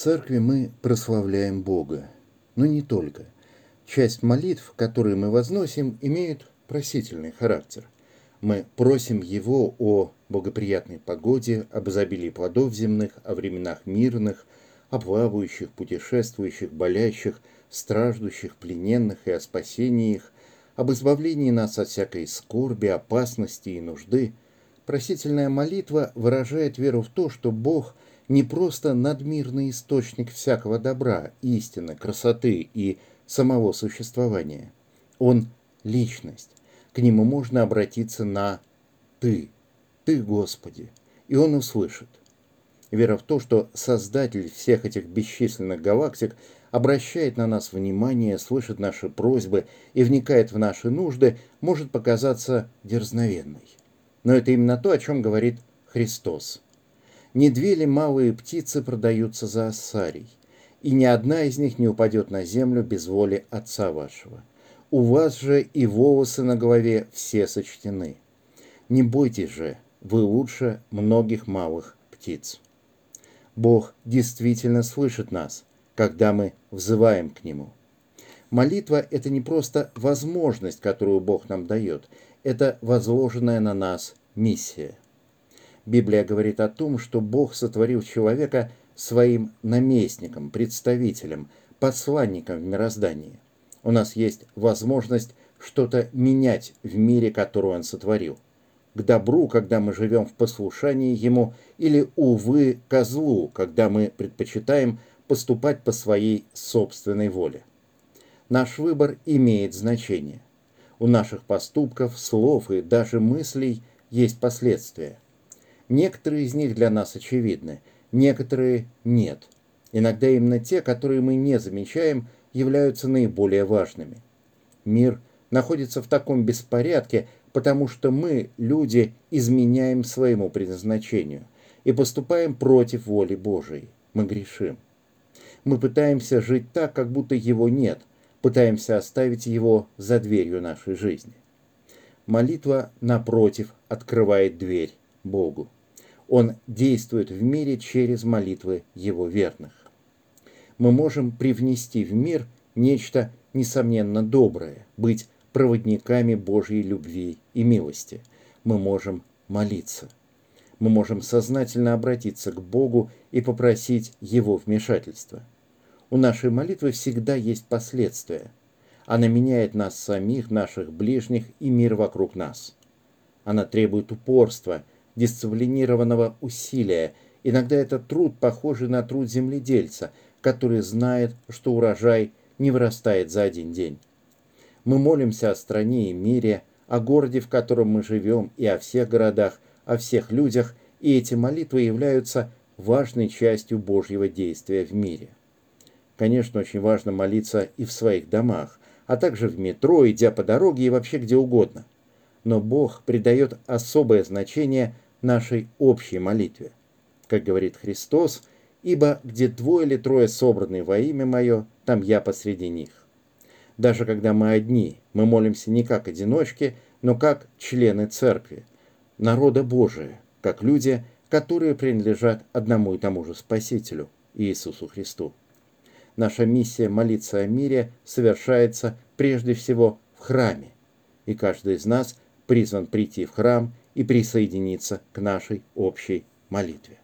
церкви мы прославляем Бога, но не только. Часть молитв, которые мы возносим, имеют просительный характер. Мы просим Его о благоприятной погоде, об изобилии плодов земных, о временах мирных, о плавающих, путешествующих, болящих, страждущих, плененных и о спасении их, об избавлении нас от всякой скорби, опасности и нужды. Просительная молитва выражает веру в то, что Бог – не просто надмирный источник всякого добра, истины, красоты и самого существования. Он – личность. К нему можно обратиться на «ты», «ты, Господи», и он услышит. Вера в то, что Создатель всех этих бесчисленных галактик обращает на нас внимание, слышит наши просьбы и вникает в наши нужды, может показаться дерзновенной. Но это именно то, о чем говорит Христос не две ли малые птицы продаются за осарий, и ни одна из них не упадет на землю без воли Отца вашего. У вас же и волосы на голове все сочтены. Не бойтесь же, вы лучше многих малых птиц. Бог действительно слышит нас, когда мы взываем к Нему. Молитва – это не просто возможность, которую Бог нам дает, это возложенная на нас миссия. Библия говорит о том, что Бог сотворил человека своим наместником, представителем, посланником в мироздании. У нас есть возможность что-то менять в мире, который Он сотворил. К добру, когда мы живем в послушании Ему, или, увы, к злу, когда мы предпочитаем поступать по своей собственной воле. Наш выбор имеет значение. У наших поступков, слов и даже мыслей есть последствия – Некоторые из них для нас очевидны, некоторые нет. Иногда именно те, которые мы не замечаем, являются наиболее важными. Мир находится в таком беспорядке, потому что мы, люди, изменяем своему предназначению и поступаем против воли Божией. Мы грешим. Мы пытаемся жить так, как будто его нет, пытаемся оставить его за дверью нашей жизни. Молитва, напротив, открывает дверь Богу. Он действует в мире через молитвы его верных. Мы можем привнести в мир нечто несомненно доброе, быть проводниками Божьей любви и милости. Мы можем молиться. Мы можем сознательно обратиться к Богу и попросить Его вмешательства. У нашей молитвы всегда есть последствия. Она меняет нас самих, наших ближних и мир вокруг нас. Она требует упорства – дисциплинированного усилия. Иногда это труд, похожий на труд земледельца, который знает, что урожай не вырастает за один день. Мы молимся о стране и мире, о городе, в котором мы живем, и о всех городах, о всех людях, и эти молитвы являются важной частью Божьего действия в мире. Конечно, очень важно молиться и в своих домах, а также в метро, идя по дороге и вообще где угодно – но Бог придает особое значение нашей общей молитве. Как говорит Христос, «Ибо где двое или трое собраны во имя Мое, там я посреди них». Даже когда мы одни, мы молимся не как одиночки, но как члены церкви, народа Божия, как люди, которые принадлежат одному и тому же Спасителю, Иисусу Христу. Наша миссия молиться о мире совершается прежде всего в храме, и каждый из нас призван прийти в храм и присоединиться к нашей общей молитве.